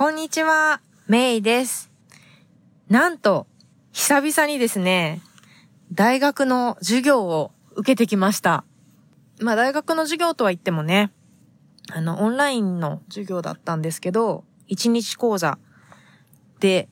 こんにちは、メイです。なんと、久々にですね、大学の授業を受けてきました。まあ大学の授業とは言ってもね、あの、オンラインの授業だったんですけど、1日講座で、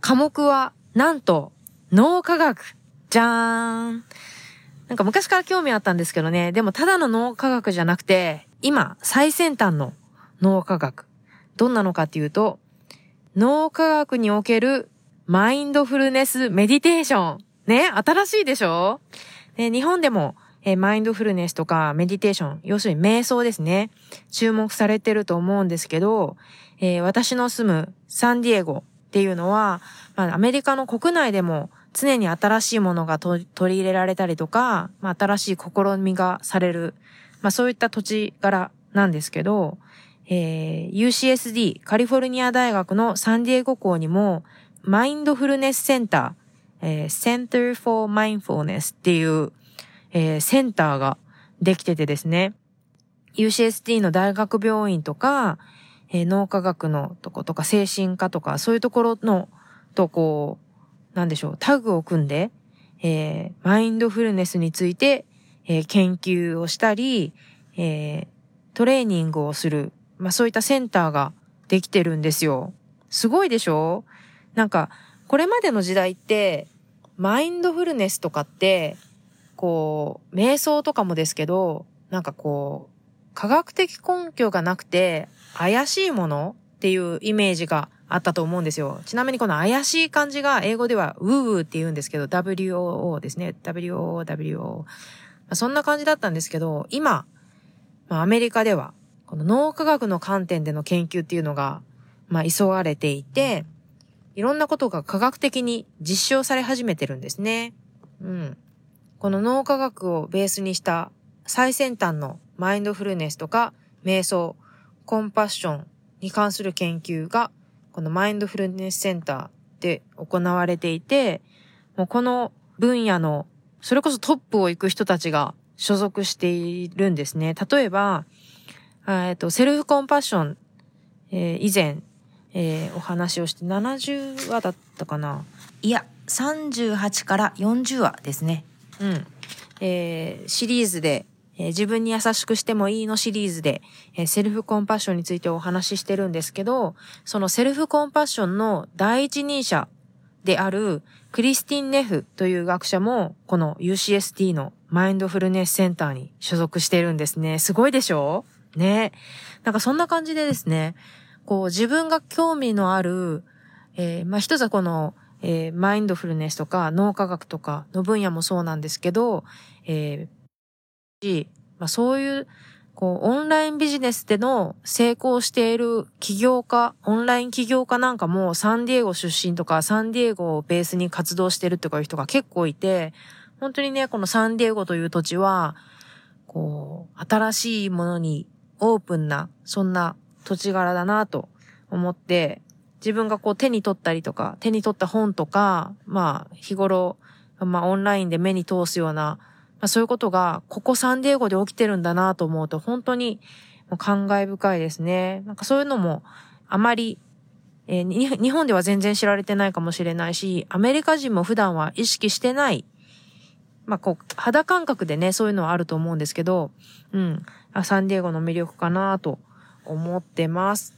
科目は、なんと、脳科学。じゃーん。なんか昔から興味あったんですけどね、でもただの脳科学じゃなくて、今、最先端の脳科学。どんなのかっていうと、脳科学におけるマインドフルネスメディテーション。ね、新しいでしょ？で日本でも、えマインドフルネスとかメディテーション、要するに瞑想ですね。注目されてると思うんですけど、えー、私の住むサンディエゴっていうのは、まあ、アメリカの国内でも常に新しいものが取り入れられたりとか、まあ、新しい試みがされる、まあ、そういった土地柄なんですけど、えー、UCSD カリフォルニア大学のサンディエゴ校にもマインドフルネスセンター、えー、Center for Mindfulness っていう、えー、センターができててですね、UCSD の大学病院とか、えー、脳科学のとことか精神科とかそういうところのとこう、なんでしょう、タグを組んで、えー、マインドフルネスについて、えー、研究をしたり、えー、トレーニングをするまあそういったセンターができてるんですよ。すごいでしょ？なんか、これまでの時代って、マインドフルネスとかって、こう、瞑想とかもですけど、なんかこう、科学的根拠がなくて、怪しいものっていうイメージがあったと思うんですよ。ちなみにこの怪しい漢字が英語ではウーウーって言うんですけど、WOO ですね。WOO、WO。まあ、そんな感じだったんですけど、今、ま、アメリカではこの脳科学の観点での研究っていうのが、まあ、急がれていて、いろんなことが科学的に実証され始めてるんですね。うん。この脳科学をベースにした最先端のマインドフルネスとか瞑想、コンパッションに関する研究が、このマインドフルネスセンターで行われていて、もうこの分野の、それこそトップを行く人たちが所属しているんですね。例えば、えっと、セルフコンパッション、えー、以前、えー、お話をして70話だったかないや、38から40話ですね。うん。えー、シリーズで、えー、自分に優しくしてもいいのシリーズで、えー、セルフコンパッションについてお話ししてるんですけど、そのセルフコンパッションの第一人者であるクリスティン・ネフという学者も、この UCST のマインドフルネスセンターに所属してるんですね。すごいでしょ？ね。なんかそんな感じでですね、こう自分が興味のある、えー、まあ一つはこの、えー、マインドフルネスとか脳科学とかの分野もそうなんですけど、えー、まあそういう、こう、オンラインビジネスでの成功している起業家、オンライン起業家なんかもサンディエゴ出身とかサンディエゴをベースに活動してるとかいう人が結構いて、本当にね、このサンディエゴという土地は、こう、新しいものにオープンな、そんな土地柄だなと思って、自分がこう手に取ったりとか、手に取った本とか、まあ日頃、まあオンラインで目に通すような、まあそういうことが、ここサンディエゴで起きてるんだなと思うと、本当に感慨深いですね。なんかそういうのも、あまり、えー、日本では全然知られてないかもしれないし、アメリカ人も普段は意識してない、まあこう、肌感覚でね、そういうのはあると思うんですけど、うん。サンディエゴの魅力かなと思ってます。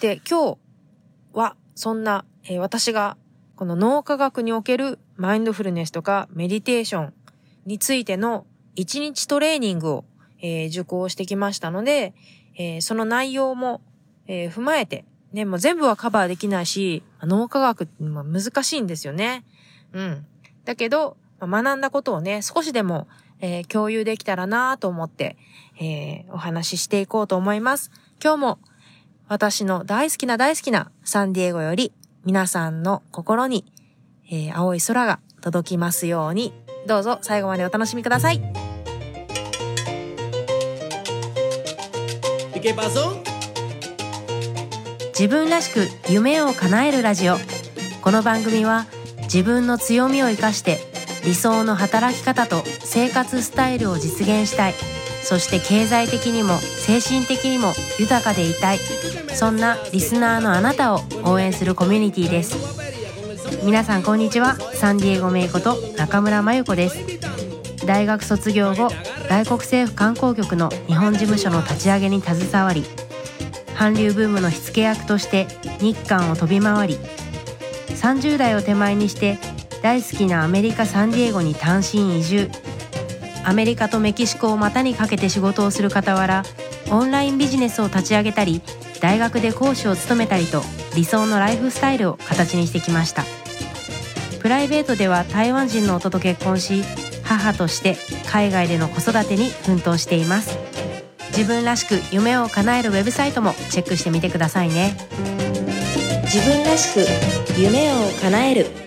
で、今日はそんな、えー、私がこの脳科学におけるマインドフルネスとかメディテーションについての1日トレーニングを、えー、受講してきましたので、えー、その内容も、え踏まえて、ね、もう全部はカバーできないし、脳科学って難しいんですよね。うん。だけど、学んだことをね、少しでもえー、共有できたらなと思って、えー、お話ししていこうと思います。今日も私の大好きな大好きなサンディエゴより皆さんの心に、えー、青い空が届きますように、どうぞ最後までお楽しみください。自分らしく夢を叶えるラジオ。この番組は自分の強みを生かして理想の働き方と生活スタイルを実現したい。そして経済的にも精神的にも豊かでいたい。そんなリスナーのあなたを応援するコミュニティです。皆さんこんにちは。サンディエゴメイこと中村真由子です。大学卒業後外国政府観光局の日本事務所の立ち上げに携わり韓流ブームの火付け役として日韓を飛び回り30代を手前にして大好きなアメリカ・サンディエゴに単身移住。アメリカとメキシコを股にかけて仕事をする傍らオンラインビジネスを立ち上げたり大学で講師を務めたりと理想のライフスタイルを形にしてきました。プライベートでは台湾人の夫と結婚し母として海外での子育てに奮闘しています。自分らしく夢を叶えるウェブサイトもチェックしてみてくださいね。自分らしく夢を叶える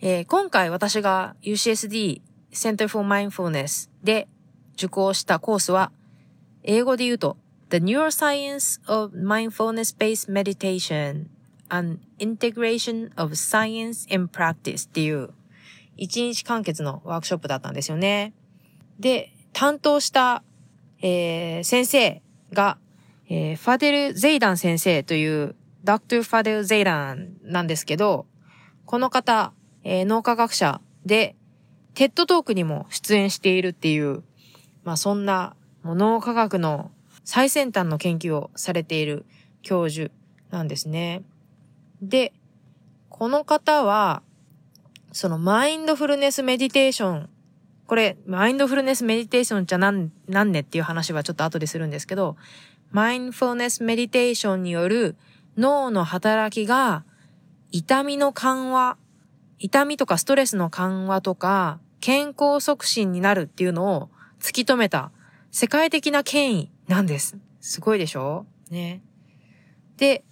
えー今回私が UCSD Center for Mindfulness で受講したコースは、英語で言うと The Neuroscience of Mindfulness-Based Meditation and Integration of Science in Practice っていう一日完結のワークショップだったんですよね。で、担当した、えー先生が、えーファデル・ゼイダン先生という、Doctor Fadel Zeidan なんですけど、この方、えー脳科学者で、 TED Talk にも出演しているっていう、まあそんな、脳科学の最先端の研究をされている教授なんですね。で、この方は、そのマインドフルネスメディテーション、これ、マインドフルネスメディテーションじゃなん、なんねっていう話はちょっと後でするんですけど、マインドフルネスメディテーションによる脳の働きが痛みの緩和、痛みとかストレスの緩和とか、健康促進になるっていうのを突き止めた世界的な権威なんです。すごいでしょ？ね。で、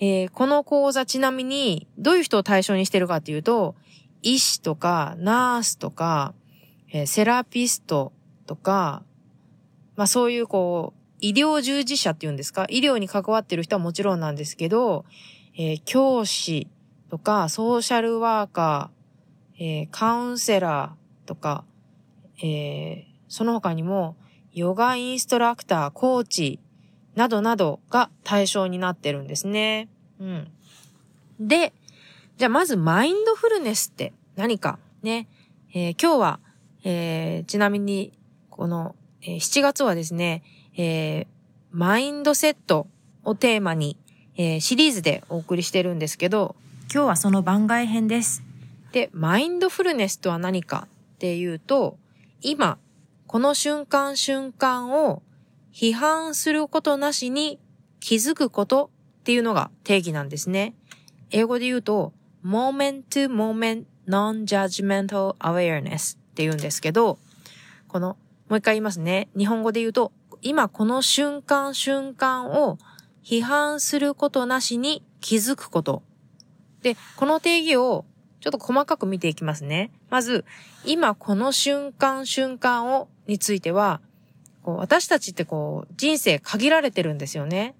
えーこの講座ちなみにどういう人を対象にしてるかっていうと、医師とかナースとか、えーセラピストとか、まあそういうこう、医療従事者っていうんですか？医療に関わってる人はもちろんなんですけど、えー教師とか、ソーシャルワーカー、えーカウンセラーとか、えーその他にも、ヨガインストラクター、コーチ、などなどが対象になってるんですね。うん。で、じゃあまずマインドフルネスって何かね。えー今日は、えーちなみに、この、えー7月はですね、えーマインドセットをテーマに、えーシリーズでお送りしてるんですけど、今日はその番外編ですで、マインドフルネスとは何かっていうと、今、この瞬間瞬間を批判することなしに気づくことっていうのが定義なんですね。英語で言うと、moment to moment non-judgmental awareness って言うんですけど、この、もう一回言いますね。日本語で言うと、今この瞬間瞬間を批判することなしに気づくこと。で、この定義をちょっと細かく見ていきますね。まず、今この瞬間瞬間をについては、こう私たちってこう人生限られてるんですよね。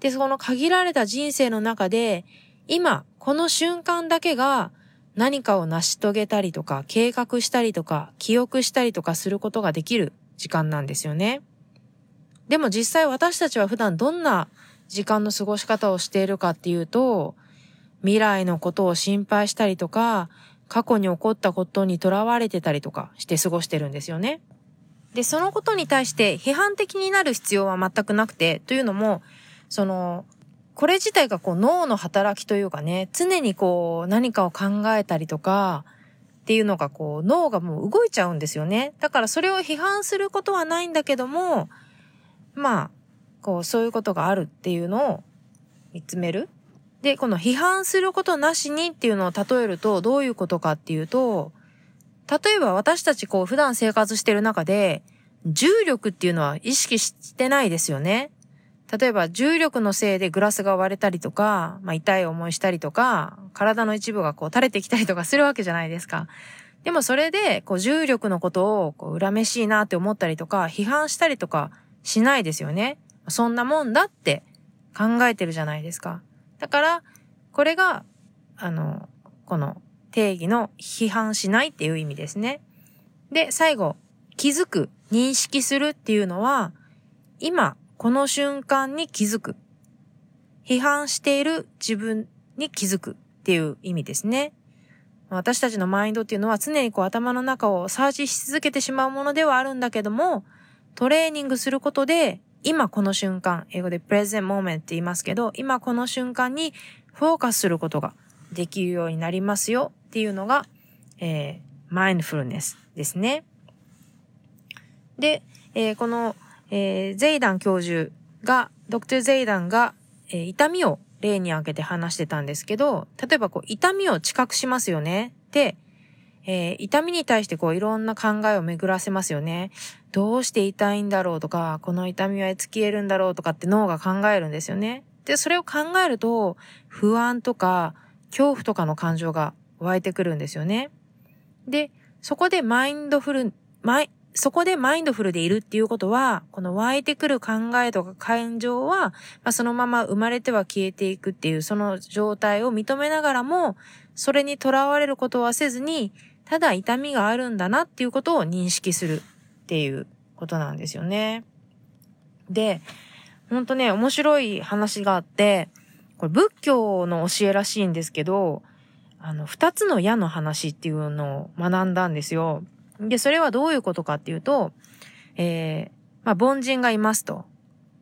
で、その限られた人生の中で、今この瞬間だけが何かを成し遂げたりとか、計画したりとか、記憶したりとかすることができる時間なんですよね。でも実際私たちは普段どんな時間の過ごし方をしているかっていうと、未来のことを心配したりとか、過去に起こったことにとらわれてたりとかして過ごしてるんですよね。で、そのことに対して批判的になる必要は全くなくて、というのも、その、これ自体がこう脳の働きというかね、常にこう何かを考えたりとか、っていうのがこう脳がもう動いちゃうんですよね。だからそれを批判することはないんだけども、まあ、こうそういうことがあるっていうのを見つめる。で、この批判することなしにっていうのを例えるとどういうことかっていうと、例えば私たちこう普段生活してる中で、重力っていうのは意識してないですよね。例えば重力のせいでグラスが割れたりとか、まあ、痛い思いしたりとか、体の一部がこう垂れてきたりとかするわけじゃないですか。でもそれで、こう重力のことをこう恨めしいなって思ったりとか、批判したりとかしないですよね。そんなもんだって考えてるじゃないですか。だから、これが、あの、この定義の批判しないっていう意味ですね。で、最後、気づく、認識するっていうのは、今、この瞬間に気づく。批判している自分に気づくっていう意味ですね。私たちのマインドっていうのは常にこう頭の中をサーチし続けてしまうものではあるんだけども、トレーニングすることで、今この瞬間、英語でプレゼンモーメントって言いますけど、今この瞬間にフォーカスすることができるようになりますよっていうのが、えー、マインドフルネスですね。で、えー、この、えー、ゼイダン教授が、ドクター・ゼイダンが、えー、痛みを例に挙げて話してたんですけど、例えばこう、痛みを知覚しますよね。で、えー、痛みに対してこう、いろんな考えを巡らせますよね。どうして痛いんだろうとか、この痛みはいつ消えるんだろうとかって脳が考えるんですよね。で、それを考えると、不安とか、恐怖とかの感情が湧いてくるんですよね。で、そこでマインドフル、マイ、そこでマインドフルでいるっていうことは、この湧いてくる考えとか感情は、まあ、そのまま生まれては消えていくっていうその状態を認めながらも、それにとらわれることはせずに、ただ痛みがあるんだなっていうことを認識するっていうことなんですよね。で、ほんとね、面白い話があって、これ仏教の教えらしいんですけど、あの、二つの矢の話っていうのを学んだんですよ。で、それはどういうことかっていうと、えー、まあ、凡人がいますと。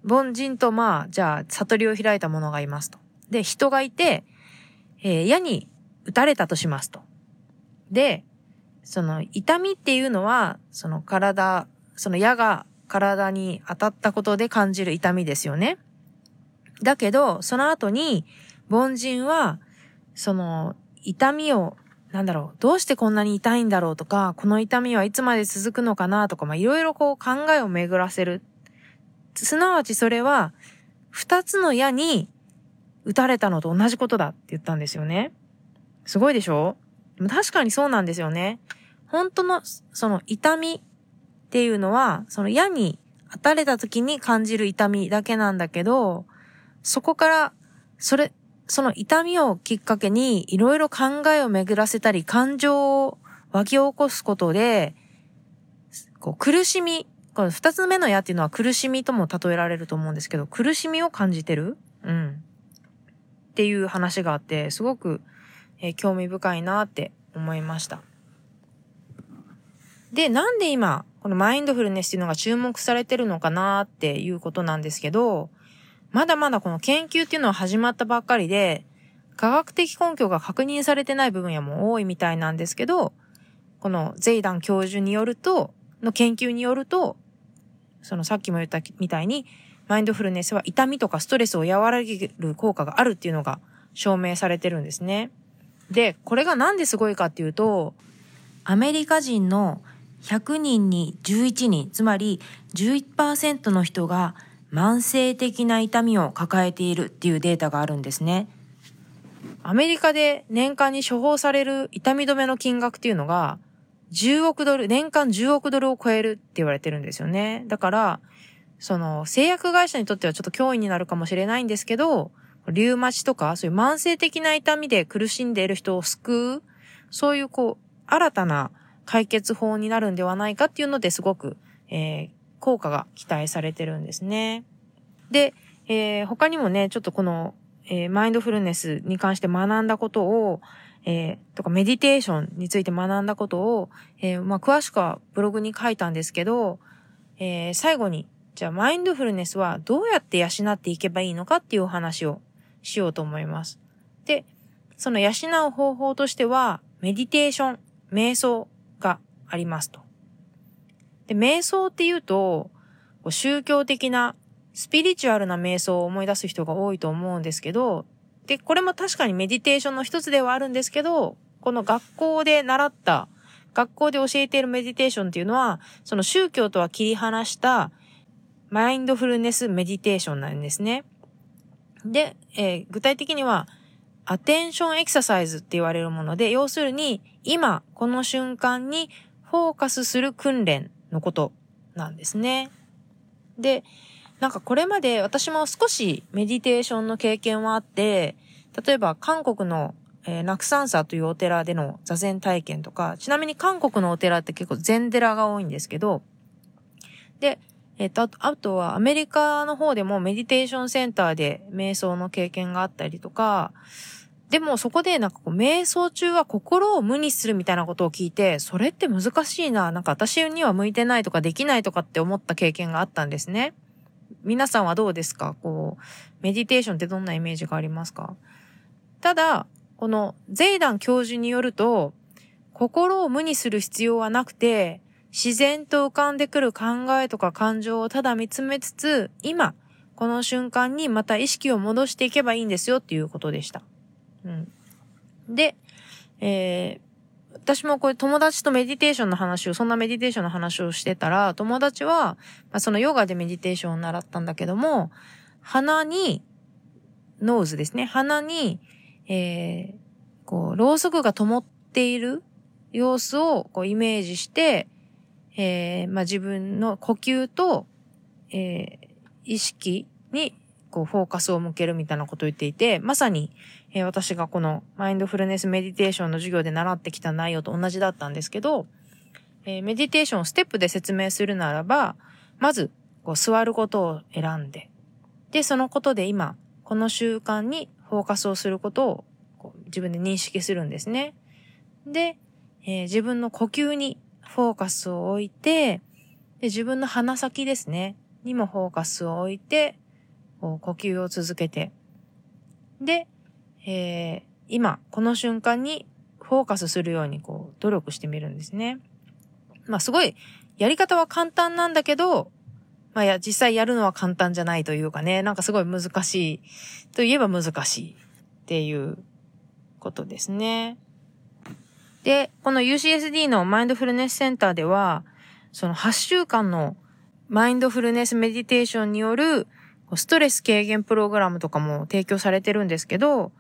凡人と、まあ、じゃあ、悟りを開いた者がいますと。で、人がいて、えー、矢に打たれたとしますと。で、その、痛みっていうのは、その体、その矢が体に当たったことで感じる痛みですよね。だけど、その後に、凡人は、その、痛みをなんだろう、どうしてこんなに痛いんだろうとか、この痛みはいつまで続くのかなとか、まあ、いろいろこう考えを巡らせる。すなわちそれは、二つの矢に打たれたのと同じことだって言ったんですよね。すごいでしょ？確かにそうなんですよね。本当の、その痛みっていうのは、その矢に当たれた時に感じる痛みだけなんだけど、そこから、それ、その痛みをきっかけにいろいろ考えを巡らせたり感情を湧き起こすことで、こう苦しみ、この二つ目の矢っていうのは苦しみとも例えられると思うんですけど、苦しみを感じてる？うん。っていう話があって、すごく、えー、興味深いなって思いました。で、なんで今、このマインドフルネスっていうのが注目されてるのかなっていうことなんですけど、まだまだこの研究っていうのは始まったばっかりで、科学的根拠が確認されてない部分やも多いみたいなんですけど、このゼイダン教授によると、の研究によると、そのさっきも言ったみたいに、マインドフルネスは痛みとかストレスを和らげる効果があるっていうのが証明されてるんですね。で、これがなんですごいかっていうと、アメリカ人の100人に11人、つまり11%の人が慢性的な痛みを抱えているっていうデータがあるんですね。アメリカで年間に処方される痛み止めの金額っていうのが10億ドル、年間10億ドルを超えるって言われてるんですよね。だから、その製薬会社にとってはちょっと脅威になるかもしれないんですけど、リュウマチとかそういう慢性的な痛みで苦しんでいる人を救う、そういうこう、新たな解決法になるんではないかっていうのですごく、えー、効果が期待されてるんですね。で、えー、他にもね、ちょっとこの、えー、マインドフルネスに関して学んだことを、えー、とかメディテーションについて学んだことを、えー、まあ、詳しくはブログに書いたんですけど、えー、最後に、じゃあマインドフルネスはどうやって養っていけばいいのかっていうお話をしようと思います。で、その養う方法としては、メディテーション、瞑想がありますと。で、瞑想っていうと、宗教的な、スピリチュアルな瞑想を思い出す人が多いと思うんですけど、で、これも確かにメディテーションの一つではあるんですけど、この学校で習った、学校で教えているメディテーションっていうのは、その宗教とは切り離したマインドフルネスメディテーションなんですね。で、えー、具体的には、アテンションエクササイズって言われるもので、要するに、今、この瞬間にフォーカスする訓練のことなんですね。で、なんかこれまで私も少しメディテーションの経験はあって、例えば韓国の、えー、ナクサンサというお寺での座禅体験とか、ちなみに韓国のお寺って結構禅寺が多いんですけど、で、えっ、と、あとはアメリカの方でもメディテーションセンターで瞑想の経験があったりとか、でもそこでなんかこう瞑想中は心を無にするみたいなことを聞いて、それって難しいな、なんか私には向いてないとかできないとかって思った経験があったんですね。皆さんはどうですか？こう、メディテーションってどんなイメージがありますか？ただ、このゼイダン教授によると、心を無にする必要はなくて、自然と浮かんでくる考えとか感情をただ見つめつつ、今、この瞬間にまた意識を戻していけばいいんですよっていうことでした。うん。で、えー、私もこれ友達とメディテーションの話を、そんなメディテーションの話をしてたら、友達は、まあ、そのヨガでメディテーションを習ったんだけども、鼻に、 nose ですね。鼻に、えー、こう、ろうそくが灯っている様子をこうイメージして、えー、まあ、自分の呼吸と、えー、意識に、こう、フォーカスを向けるみたいなことを言っていて、まさに、えー、私がこのマインドフルネスメディテーションの授業で習ってきた内容と同じだったんですけど、えー、メディテーションをステップで説明するならば、まず、こう、座ることを選んで、で、そのことで今、この習慣にフォーカスをすることをこう自分で認識するんですね。で、えー、自分の呼吸にフォーカスを置いて、で自分の鼻先ですね、にもフォーカスを置いて、こう呼吸を続けて、で、えー、今、この瞬間にフォーカスするようにこう努力してみるんですね。まあすごい、やり方は簡単なんだけど、まあや、実際やるのは簡単じゃないというかね、なんかすごい難しいといえば難しいっていうことですね。で、この UCSD のマインドフルネスセンターでは、その8週間のマインドフルネスメディテーションによるストレス軽減プログラムとかも提供されてるんですけど、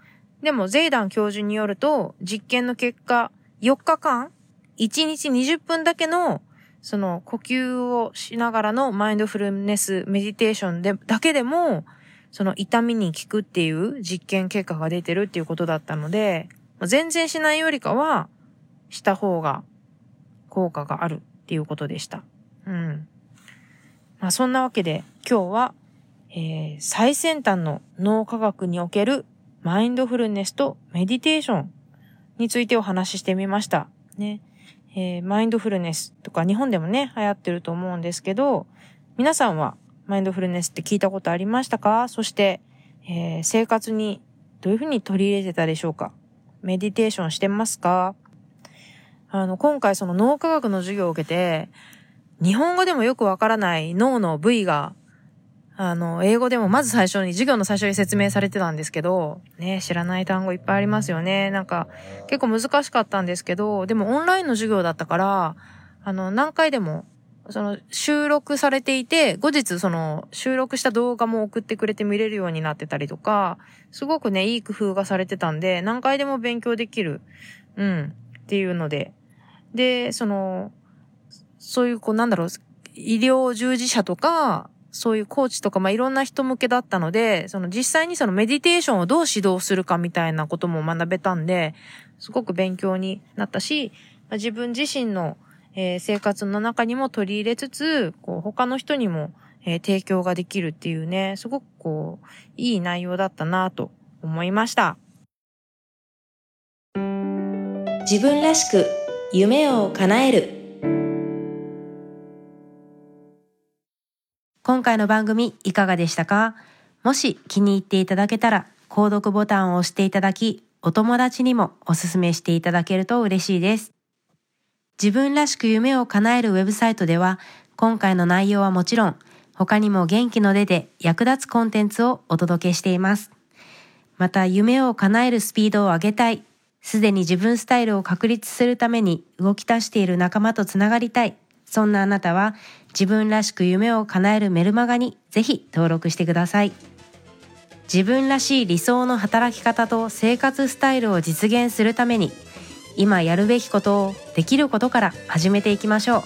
でもゼイダン教授によると、実験の結果、4日間、1日20分だけの、その呼吸をしながらのマインドフルネスメディテーションで、だけでも、その痛みに効くっていう実験結果が出てるっていうことだったので、全然しないよりかは、した方が効果があるっていうことでした。うん。まあそんなわけで今日は、えー、最先端の脳科学におけるマインドフルネスとメディテーションについてお話ししてみました。ね。えー、マインドフルネスとか日本でもね、流行ってると思うんですけど、皆さんはマインドフルネスって聞いたことありましたか？そして、えー、生活にどういうふうに取り入れてたでしょうか？メディテーションしてますか？あの、今回その脳科学の授業を受けて、日本語でもよくわからない脳の部位が、あの、英語でもまず最初に、授業の最初に説明されてたんですけど、ね、知らない単語いっぱいありますよね。なんか、結構難しかったんですけど、でもオンラインの授業だったから、あの、何回でも、その、収録されていて、後日その、収録した動画も送ってくれて見れるようになってたりとか、すごくね、いい工夫がされてたんで、何回でも勉強できる、うん、っていうので、で、その、そういう、こう、なんだろう、医療従事者とか、そういうコーチとか、まあ、いろんな人向けだったので、その実際にそのメディテーションをどう指導するかみたいなことも学べたんで、すごく勉強になったし、まあ、自分自身の、えー、生活の中にも取り入れつつ、こう、他の人にも、えー、提供ができるっていうね、すごくこう、いい内容だったなと思いました。自分らしく夢を叶える。今回の番組いかがでしたか？もし気に入っていただけたら購読ボタンを押していただきお友達にもおすすめしていただけると嬉しいです。自分らしく夢を叶えるウェブサイトでは今回の内容はもちろん他にも元気の出で役立つコンテンツをお届けしています。また夢を叶えるスピードを上げたいすでに自分スタイルを確立するために動き出している仲間とつながりたい。そんなあなたは自分らしく夢を叶えるメルマガにぜひ登録してください。自分らしい理想の働き方と生活スタイルを実現するために今やるべきことをできることから始めていきましょう。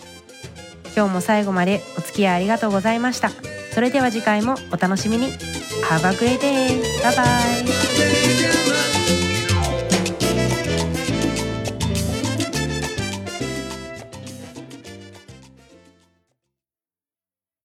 今日も最後までお付き合いありがとうございました。それでは次回もお楽しみに。Have a great day! Bye bye!